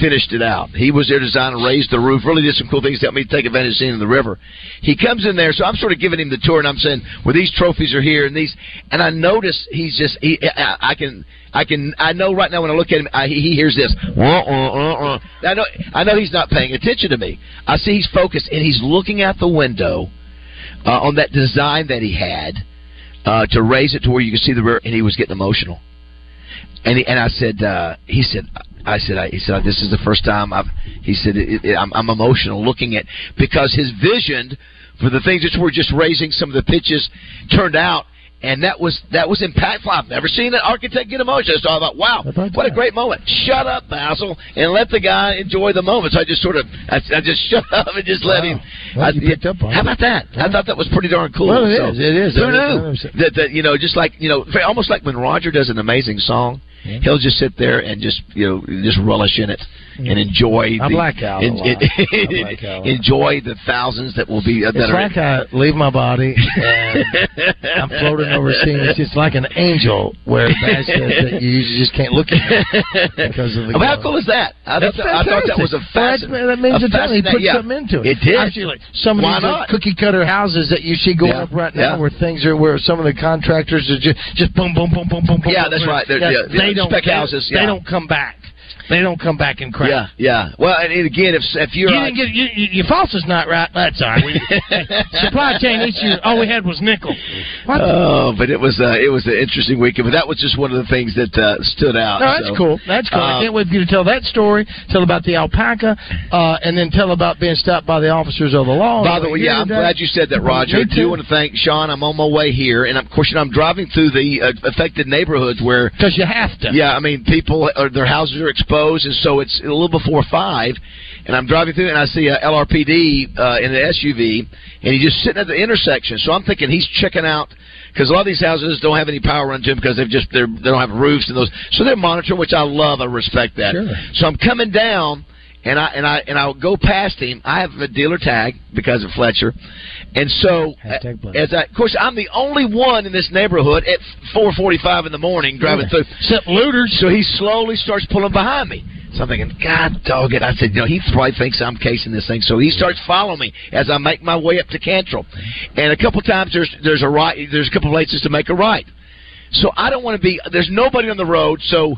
finished it out. He was there to design and raise the roof. Really did some cool things to help me take advantage of seeing the river. He comes in there, so I'm sort of giving him the tour, and I'm saying, "Well, these trophies are here, and these." And I notice he's just he. I, I can. I can. I know right now when I look at him, I, he he hears this. Uh, uh, uh. I know. I know he's not paying attention to me. I see he's focused, and he's looking out the window uh, on that design that he had uh, to raise it to where you can see the river, and he was getting emotional. And he, and I said, uh, he said, I said, I, he said, this is the first time I've. He said, it, it, I'm, I'm emotional looking at because his vision for the things that were just raising some of the pitches turned out. And that was that was impactful. I've never seen an architect get emotional. So I thought, wow, what a great moment. Shut up, Bazzel, and let the guy enjoy the moment. So I just sort of, I, I just [LAUGHS] shut up and just let him. Well, I, picked up on how about that? I thought that was pretty darn cool. Well, it So, is. It is. Who knew that, that? You know, just like you know, almost like when Roger does an amazing song, he'll just sit there and just you know just relish in it and enjoy. I the, Al a en- en- I enjoy the thousands that will be uh, that It's are. like I leave my body and [LAUGHS] I'm floating over scenes. It's like an angel where Baz says that you just can't look at me because of the. Well, how cool is that? I, thought, I thought that was a fascinating. That means a ton. He put yeah. something into it. It did. Actually, like some of Why these uh, not? cookie cutter houses that you see going Yeah. up right now, Yeah. where things are, where some of the contractors are just just boom, boom, boom, boom, boom. Yeah, boom, that's boom. right. They're- yeah, they don't. spec they- houses, They don't come back. They don't come back and crack. Yeah, yeah. Well, and, again, if if you're You uh, didn't get you, you, your not right. That's all right. We, [LAUGHS] supply chain issue. All we had was nickel. What? Oh, but it was uh, it was an interesting weekend. But that was just one of the things that uh, stood out. No, that's so. cool. That's cool. I Uh, can't wait for you to tell that story. Tell about the alpaca, uh, and then tell about being stopped by the officers of the law. By the way, yeah, I'm glad you said that, Roger. I do want to thank Sean. I'm on my way here, and of course, you know, I'm driving through the uh, affected neighborhoods where because you have to. Yeah, I mean, people or their houses are exposed, and so it's a little before five, and I'm driving through, and I see a LRPD uh, in an SUV, and he's just sitting at the intersection. So I'm thinking he's checking out because a lot of these houses don't have any power run to them because they've just they're, they don't have roofs and those, so they're monitoring, which I love. I respect that. Sure. So I'm coming down. And I and I and I'll go past him. I have a dealer tag because of Fletcher, and so as I, of course I'm the only one in this neighborhood at 4:45 in the morning driving through. Except looters. So he slowly starts pulling behind me. So I'm thinking, God dog it. I said, you know, he probably thinks I'm casing this thing. So he starts following me as I make my way up to Cantrell. And a couple times there's there's a right there's a couple of places to make a right. So I don't want to be there's nobody on the road, so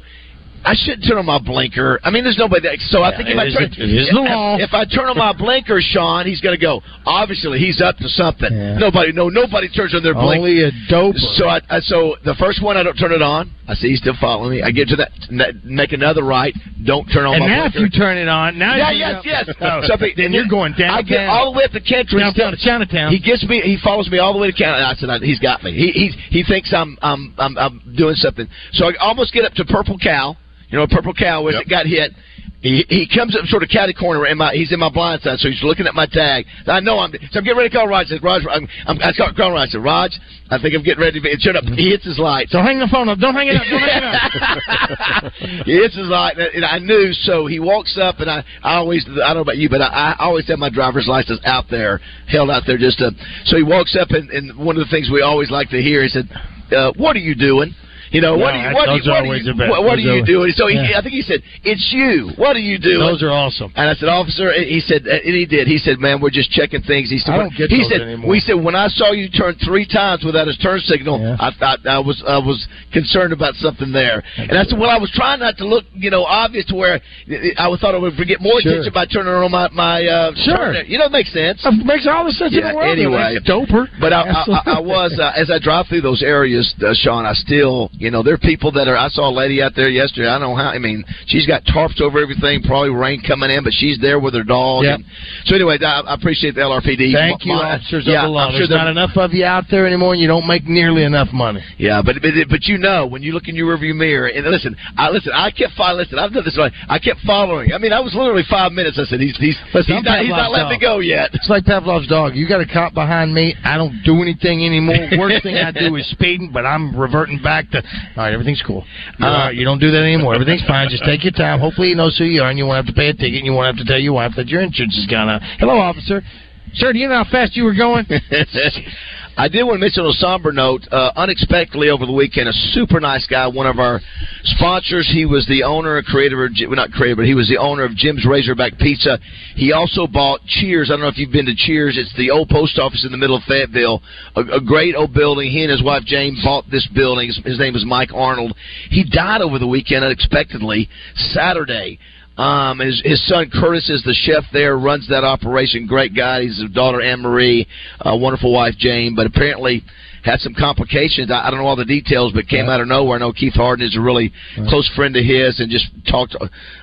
I shouldn't turn on my blinker. I mean, there's nobody there. So I Yeah, think if I turn, if- if I turn on my blinker, Sean, he's going to go. Obviously, he's up to something. Yeah. Nobody, no, nobody turns on their blinker. Only a dope. So I, I so the first one I don't turn it on. I see he's still following me. I get to that, n- make another right. Don't turn on and my now if you turn it on, now yeah, you yes, yes. [LAUGHS] Oh, Something- then you're going down. I get all the way up to Cantrell. downtown to Chinatown. He gets me. He follows me all the way to Canada. I said, I, "He's got me. He he he thinks I'm I'm I'm, I'm doing something." So I almost get up to Purple Cow. You know, Purple Cow was it got hit. He, he comes up sort of catty corner in my he's in my blind side, so he's looking at my tag. I know I'm so I'm getting ready to call Raj. I said, Raj, I'm, I'm I call call Raj. I said, Raj, I think I'm getting ready to be. Turn up. He hits his light. So hang the phone up. Don't hang it up. Don't hang it up. [LAUGHS] he hits his light, and I knew. So he walks up, and I, I always, I don't know about you, but I, I always have my driver's license out there, held out there, just to. So he walks up, and, and one of the things we always like to hear, he said, uh, "What are you doing?" You know, what No, do you what do you are what do you what, what are you doing? So he, I think he said, "It's you. What are you doing?" Those are awesome. And I said, "Officer," he said, and he did. He said, "Man, we're just checking things." He said, I don't get he said, anymore. we said when I saw you turn three times without his turn signal, I thought I was I was concerned about something there. And I said, well, I was trying not to look, you know, obvious to where I thought I would get more Sure. attention by turning on my my uh, Sure. turn. You know, it makes sense. It makes all the sense in the world. anyway. Doper. But I, I, I, I was uh, as I drive through those areas, uh, Sean. I still, you know, there are people that are. I saw a lady out there yesterday. I don't know how. I mean, she's got tarps over everything, probably rain coming in, but she's there with her dog. Yep. And so anyway, I, I appreciate the LRPD. Thank you, My- officers yeah, of the law. I'm sure There's not enough of you out there anymore, and you don't make nearly enough money. Yeah, but but but you know when you look in your rearview mirror and listen, I listen. I kept following. Listen, I've done this. Right. I kept following. I mean, I was literally five minutes. I said he's he's Listen, he's not he's not letting me go yet. It's like Pavlov's dog. You got a cop behind me. I don't do anything anymore. [LAUGHS] Worst thing I do is speeding, but I'm reverting back to all right. Everything's cool. Uh, you don't do that anymore. Everything's fine. Just take your time. Hopefully, he knows who you are, and you won't have to pay a ticket. and You won't have to tell your wife that your insurance is gone out. Hello, officer. Sir, do you know how fast you were going? [LAUGHS] I did want to mention on a somber note, uh, unexpectedly over the weekend, a super nice guy, one of our sponsors. He was the owner, creator, of, well, not creator, but he was the owner of Jim's Razorback Pizza. He also bought Cheers. I don't know if you've been to Cheers. It's the old post office in the middle of Fayetteville. A, a great old building. He and his wife Jane bought this building. His, his name is Mike Arnold. He died over the weekend unexpectedly Saturday. Um, his, his son Curtis is the chef there, runs that operation. Great guy. He's his daughter Anne Marie, uh, wonderful wife Jane, but apparently had some complications. I, I don't know all the details, but came out of nowhere. I know Keith Harden is a really close friend of his, and just talked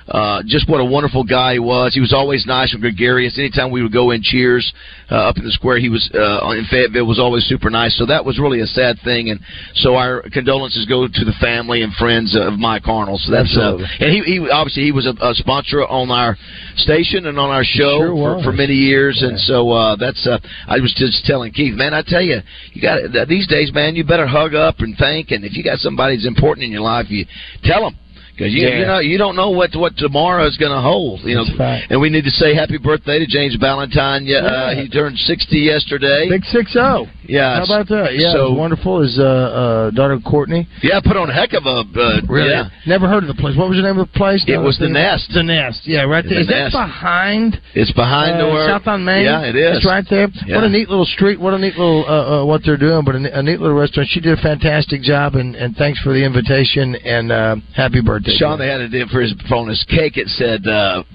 uh, just what a wonderful guy he was. He was always nice and gregarious. Anytime we would go in Cheers uh, up in the square, he was uh, in Fayetteville was always super nice. So that was really a sad thing, and so our condolences go to the family and friends of Mike Arnold. So that's uh, and he, he obviously he was a, a sponsor on our station and on our show Sure for, for many years, and so uh, that's. Uh, I was just telling Keith, man, I tell you, you got these days, man, you better hug up and thank, and if you got somebody that's important in your life, you tell them. Because you, Yeah. you know you don't know what what tomorrow is going to hold, you know. Right. And we need to say happy birthday to James Valentine. Yeah, uh, he turned sixty yesterday. Big six zero. Yeah. How about that? Yeah, So- wonderful. His uh, uh, daughter Courtney. Yeah, put on a heck of a uh, Really? Yeah. Never heard of the place. What was the name of the place? It was the Nest. The Nest. Yeah, right there. The Is that behind? It's behind uh, where South on Main. Yeah, it is. It's right there. Yeah. What a neat little street. What a neat little uh, uh, what they're doing. But a, a neat little restaurant. She did a fantastic job, and, and thanks for the invitation and uh, happy birthday. Sean, they had a dip for his on his cake. It said, uh, [LAUGHS]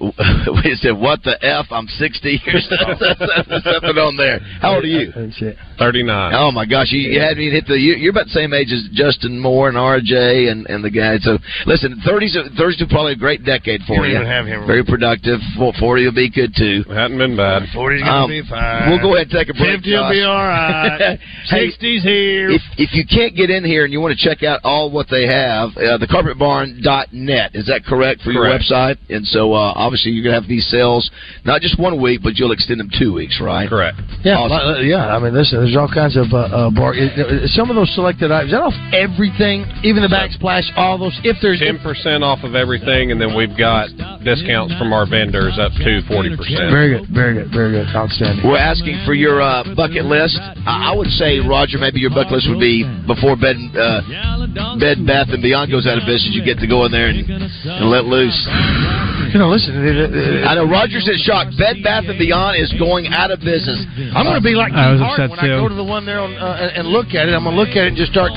"It said what the f? I'm 60 or something, something on there." How old are you? Thirty nine. Oh my gosh, you, you had me hit the. You, you're about the same age as Justin Moore and RJ and and the guys. So listen, 30s 30s are probably a great decade for You you. have him. Very productive. 40 will be good too. Hadn't been bad. 40's gonna Um, be fine. We'll go ahead and take a break. 50 will be all right. [LAUGHS] 60's here. If if you can't get in here and you want to check out all what they have, uh, thecarpetbarn.net is that correct for Correct. your website? And so uh, obviously you're gonna have these sales not just one week, but you'll extend them two weeks, right? Correct. Yeah, Awesome. uh, yeah. I mean, listen, there's all kinds of uh, uh, bar. it- it- Some of those selected items. That off everything, even the backsplash, all those. If there's Ten percent off of everything, and then we've got discounts from our vendors up to forty percent. very good, very good, very good, outstanding. We're asking for your uh, bucket list. I I would say, Roger, maybe your bucket list would be before Bed uh, Bed Bath and Beyond goes out of business. You get to go in there and, and let loose. You know, listen. it- it- it- I know Roger's in shock. Bed Bath and Beyond is going out of business. I'm going to be like I was Keith Hart upset when I go to the one there on, uh, and and look at it. I'm going to look at it and just start.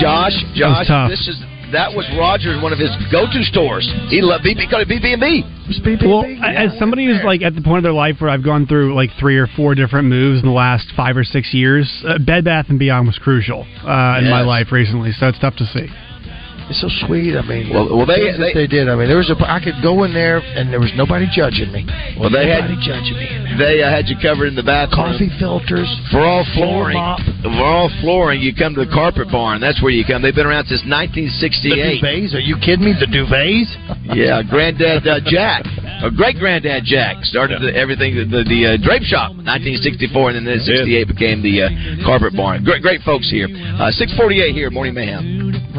Josh, Josh, this is that was Roger, one of his go-to stores. He loved BB, called it BB&B. Well, as somebody who's like at the point of their life where I've gone through like three or four different moves in the last five or six years, uh, Bed Bath and Beyond was crucial uh, in my Yes. life recently. So it's tough to see. It's so sweet. I mean, Well- well, they- they- they did. I mean, there was a. I could go in there and there was nobody judging me. Well, they had nobody judging me. they uh, had you covered in the bathroom. Coffee filters. For all flooring, mop. for all flooring, you come to the Carpet Barn. That's where you come. They've been around since The 1968. duvets? Are you kidding me? The duvets? [LAUGHS] Yeah, Granddad uh, Jack, or Great Granddad Jack, started the, everything the the, the uh, drape shop, 1964, and then 68 became the uh, Carpet Barn. Great, great folks here. Uh, 648 here, Morning Mayhem.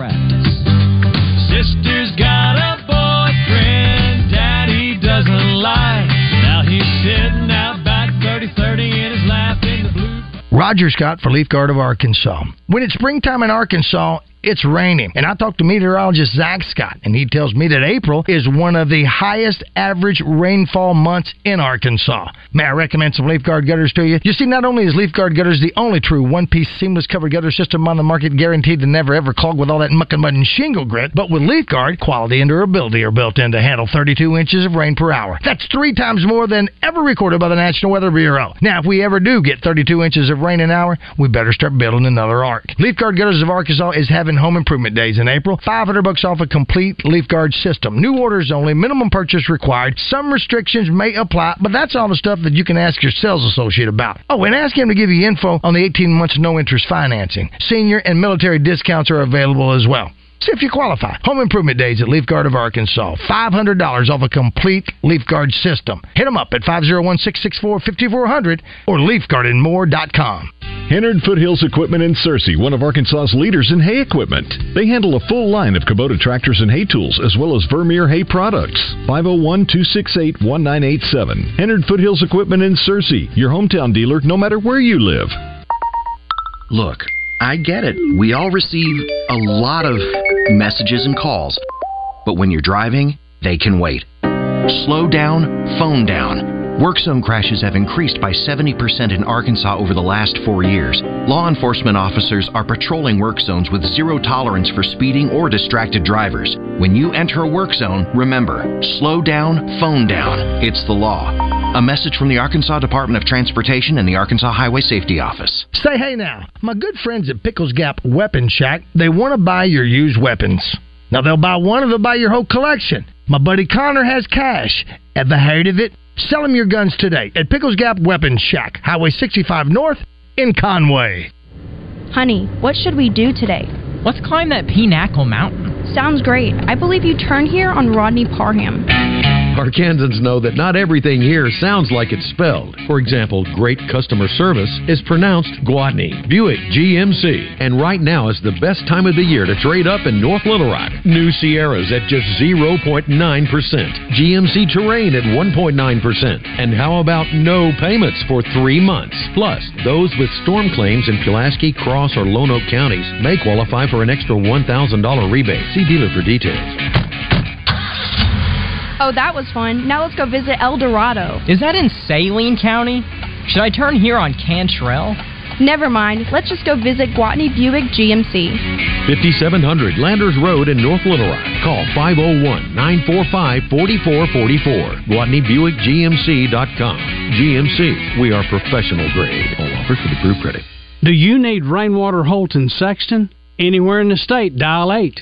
Got a boyfriend daddy doesn't like. Now he's sitting out back 30-30 in his lap in the blue. Roger Scott for Leaf Guard of Arkansas. When it's springtime in Arkansas, it's raining. And I talked to meteorologist Zach Scott, and he tells me that April is one of the highest average rainfall months in Arkansas. May I recommend some Leaf Guard gutters to you? You see, not only is Leaf Guard gutters the only true one-piece seamless cover gutter system on the market guaranteed to never ever clog with all that muck and mud and shingle grit, but with Leaf Guard, quality and durability are built in to handle 32 inches of rain per hour. That's three times more than ever recorded by the National Weather Bureau. Now, if we ever do get 32 inches of rain an hour, we better start building another ark. Leaf Guard Gutters of Arkansas is having home improvement days in April. 500 bucks off a complete Leaf Guard system. New orders only, minimum purchase required. Some restrictions may apply, but that's all the stuff that you can ask your sales associate about. Oh, and ask him to give you info on the 18 months no interest financing. Senior and military discounts are available as well. See if you qualify. Home Improvement Days at Leaf Guard of Arkansas. $500 off a complete Leaf Guard system. Hit them up at 501-664-5400 or leafguardandmore.com. Hennard Foothills Equipment in Searcy, one of Arkansas's leaders in hay equipment. They handle a full line of Kubota tractors and hay tools, as well as Vermeer hay products. 501 268 1987. Hennard Foothills Equipment in Searcy, your hometown dealer, no matter where you live. Look, I get it. We all receive a lot of messages and calls. But when you're driving, they can wait. Slow down, phone down. Work zone crashes have increased by 70% in Arkansas over the last four years. Law enforcement officers are patrolling work zones with zero tolerance for speeding or distracted drivers. When you enter a work zone, remember slow down, phone down. It's the law. A message from the Arkansas Department of Transportation and the Arkansas Highway Safety Office. Say hey now, my good friends at Pickles Gap Weapon Shack, they want to buy your used weapons. Now they'll buy one or they'll buy your whole collection. My buddy Connor has cash. Ever heard of it? Sell him your guns today at Pickles Gap Weapon Shack, Highway 65 North in Conway. Honey, what should we do today? Let's climb that Pinnacle Mountain. Sounds great. I believe you turn here on Rodney Parham. Arkansans know that not everything here sounds like it's spelled. For example, great customer service is pronounced Gwatney. Buick GMC. And right now is the best time of the year to trade up in North Little Rock. New Sierras at just 0.9%. GMC Terrain at 1.9%. And how about no payments for three months? Plus, those with storm claims in Pulaski, Cross, or Lonoke counties may qualify for an extra $1,000 rebate. See dealer for details. Oh, that was fun. Now let's go visit El Dorado. Is that in Saline County? Should I turn here on Cantrell? Never mind. Let's just go visit Gwatney Buick GMC. 5700 Landers Road in North Little Rock. Call 501 945 4444. GwatneyBuickGMC.com. GMC. We are professional grade. All offers with approved credit. Do you need rainwater Holt Holton Sexton? Anywhere in the state, dial 8.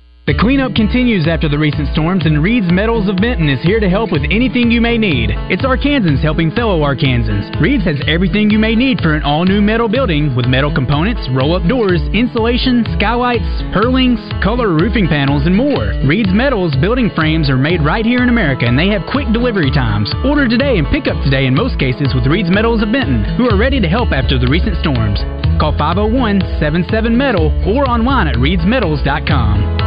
The cleanup continues after the recent storms, and Reed's Metals of Benton is here to help with anything you may need. It's Arkansans helping fellow Arkansans. Reed's has everything you may need for an all new metal building with metal components, roll up doors, insulation, skylights, purlins, color roofing panels, and more. Reed's Metals building frames are made right here in America, and they have quick delivery times. Order today and pick up today in most cases with Reed's Metals of Benton, who are ready to help after the recent storms. Call 501 77 Metal or online at reedsmetals.com.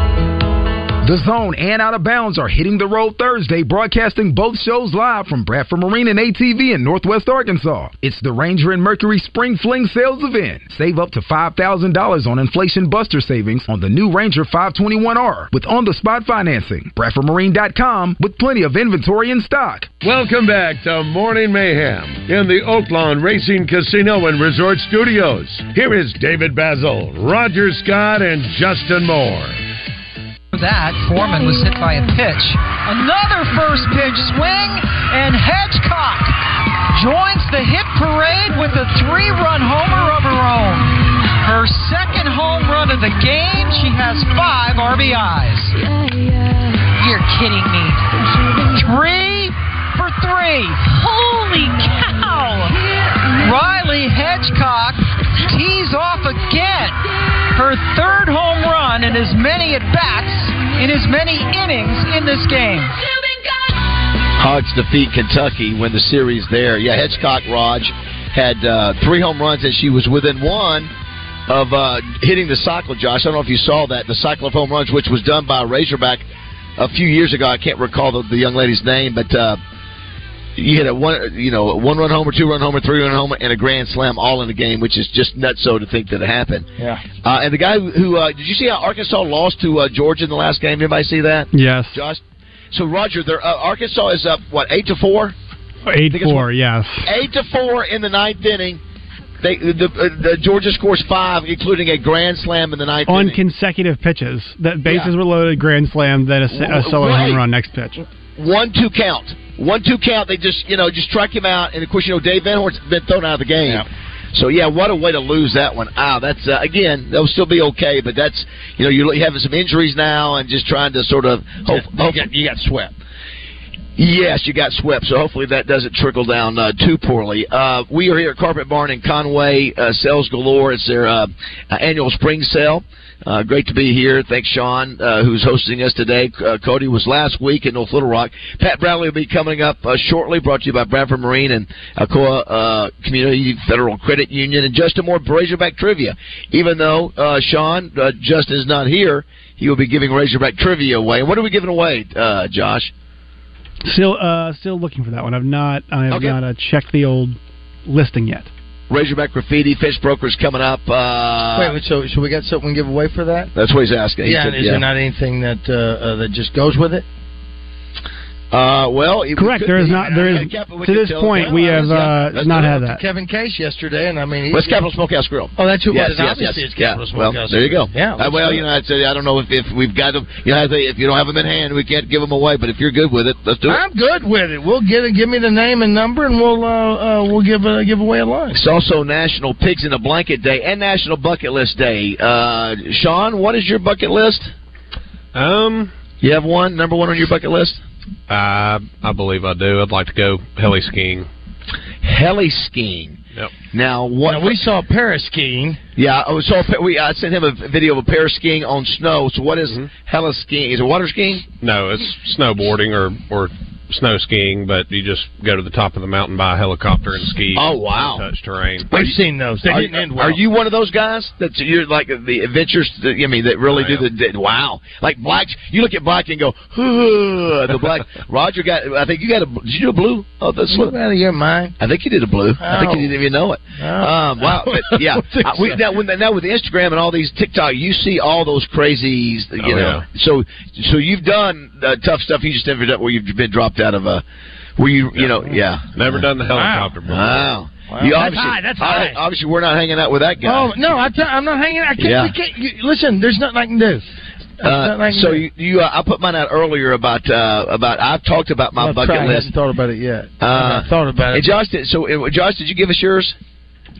The Zone and Out of Bounds are hitting the road Thursday, broadcasting both shows live from Bradford Marine and ATV in Northwest Arkansas. It's the Ranger and Mercury Spring Fling sales event. Save up to $5,000 on inflation buster savings on the new Ranger 521R with on the spot financing. BradfordMarine.com with plenty of inventory in stock. Welcome back to Morning Mayhem in the Oaklawn Racing Casino and Resort Studios. Here is David Bazzel, Roger Scott, and Justin Moore. That Foreman was hit by a pitch. Another first pitch swing, and Hedgecock joins the hit parade with a three-run homer of her own. Her second home run of the game. She has five RBIs. You're kidding me. Three for three. Holy cow! Rylin Hedgecock tees off again. Her third home and as many at bats in as many innings in this game. Hogs defeat Kentucky, win the series there. Yeah, Hedgecock Raj had uh, three home runs, and she was within one of uh, hitting the cycle. Josh, I don't know if you saw that the cycle of home runs, which was done by a Razorback a few years ago. I can't recall the, the young lady's name, but uh, you hit a one, you know, a one run homer, two run homer, three run homer, and a grand slam all in the game, which is just nuts. So to think that it happened. Yeah. Uh, and the guy who uh, did you see how Arkansas lost to uh, Georgia in the last game? Anybody see that? Yes. Josh. So Roger, uh, Arkansas is up what eight to four. Eight four, yes. Eight to four in the ninth inning. They the, uh, the Georgia scores five, including a grand slam in the ninth On inning. consecutive pitches, that bases Yeah. were loaded, grand slam, then a, a solo Right. home run next pitch. One two count. One two count. They just you know just strike him out, and of course you know Dave Van Horn's been thrown out of the game. So yeah, what a way to lose that one. Ah, that's uh, again they'll still be okay, but that's you know you're having some injuries now and just trying to sort of hope, You got, you got swept. Yes, you got swept, so hopefully that doesn't trickle down uh, too poorly. Uh, we are here at Carpet Barn in Conway. Uh, sales galore. It's their uh, annual spring sale. Uh, great to be here. Thanks, Sean, uh, who's hosting us today. Uh, Cody was last week in North Little Rock. Pat Bradley will be coming up uh, shortly, brought to you by Bradford Marine and Alcoa uh, Community Federal Credit Union. And Justin Moore, Razorback Trivia. Even though, uh, Sean, uh, Justin is not here, he will be giving Razorback Trivia away. And what are we giving away, uh, Josh? Still, uh, still looking for that one. I've not, I have Okay. not uh, checked the old listing yet. Razorback Graffiti, Fish Brokers coming up. Uh, Wait, wait, so so we got something to give away for that? That's what he's asking. He yeah, said, is there not anything that uh, uh, that just goes with it? Uh, well, it Correct. There is be. not. There is to this point we have uh, Let's not go had that. Kevin Case yesterday, and I mean, he, Well, it's Capital Smokehouse Grill. Oh, that's who it yes, was. yes, Obviously, yes. it's Capital yeah. Well, there you go. Yeah, Uh, well, you know, I'd say I don't know if, if we've got them. You know, if you don't have them in hand, we can't give them away. But if you're good with it, let's do it. I'm good with it. We'll get. Give me the name and number, and we'll uh, uh, we'll give uh, give away a lunch. It's also National Pigs in a Blanket Day and National Bucket List Day. Uh, Sean, what is your bucket list? Um, you have one number one on your bucket list. I I believe I do. I'd like to go heli skiing. Heli skiing. Yep. Now what? Now, we saw Paris skiing. Yeah, I saw so we I sent him a video of a pair skiing on snow. So what is Mm-hmm. heli skiing? Is it water skiing? No, it's snowboarding or or snow skiing, but you just go to the top of the mountain by a helicopter and ski. Oh, wow. Touch terrain. We've seen those. They are, didn't end well. are you one of those guys that you're like the adventures? That, I mean, that really I do the, the wow. Like black, you look at black and go, "Huh," the black. [LAUGHS] Roger got. I think you got a. Did you do a blue? Oh, that's Get out of your mind. I think you did a blue. I think you Oh. didn't even know it. No. Um, wow. But, [LAUGHS] yeah. don't think Uh, we, now, when, now with Instagram and all these TikTok, you see all those crazies. You Oh, know. yeah. So so you've done uh, tough stuff. You just never done where you've been dropped out of a. Where you you know yeah. Never done the helicopter before. Wow. Wow. You That's obviously, high, that's I- high. obviously, we're not hanging out with that guy. Oh no, I tell, I'm not hanging. out. I can't. Yeah. Can't you, listen, there's nothing I can do. Uh, so you, you uh, I put mine out earlier about uh, about I've talked about my bucket tried, I list. haven't thought about it yet. Uh, I thought about it. Josh, did, so uh, Josh, did you give us yours?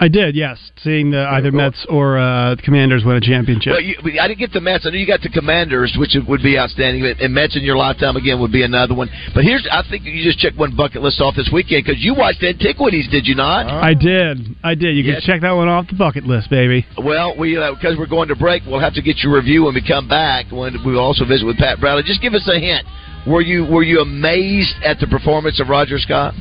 I did, yes. Seeing the either Mets or uh, Commanders win a championship. Well, you, I didn't get the Mets. I know you got the Commanders, which would be outstanding. And Mets in your lifetime again would be another one. But here's, I think you just checked one bucket list off this weekend because you watched Antiquities, did you not? I did. I did. You Yes. can check that one off the bucket list, baby. Well, we uh, because we're going to break, we'll have to get your review when we come back. When we also visit with Pat Bradley. Just give us a hint. Were you were you amazed at the performance of Roger Scott?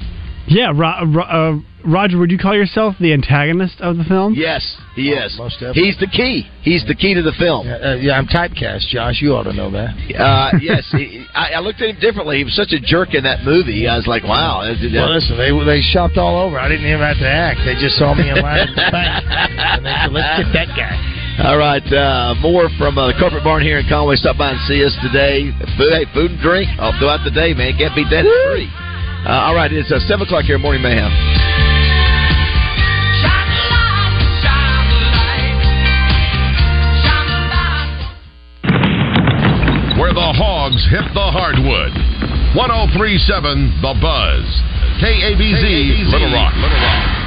Yeah, Ro- Ro- uh, Roger, would you call yourself the antagonist of the film? Yes, he is. most definitely. He's the key. He's the key to the film. Yeah, uh, yeah, I'm typecast, Josh. You ought to know that. Uh, yes, he, I, I looked at him differently. He was such a jerk in that movie. I was like, wow. this is- Well, listen, they they shopped all over. I didn't even have to act. They just saw me in line at the bank, [LAUGHS] and they said, "Let's get that guy." All right, uh, more from uh, the Carpet Barn here in Conway. Stop by and see us today. Food, hey, food and drink all throughout the day, man. Can't beat that. It's free. Uh, all right, it's uh, 7 o'clock here, Morning Mayhem. Where the hogs hit the hardwood. 1037 The Buzz. KABZ, Little Rock.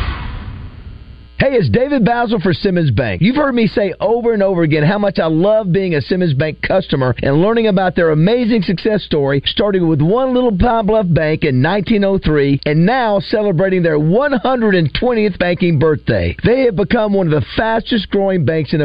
Hey, it's David Bazzel for Simmons Bank. You've heard me say over and over again how much I love being a Simmons Bank customer and learning about their amazing success story, starting with one little Pine Bluff bank in 1903 and now celebrating their 120th banking birthday. They have become one of the fastest growing banks in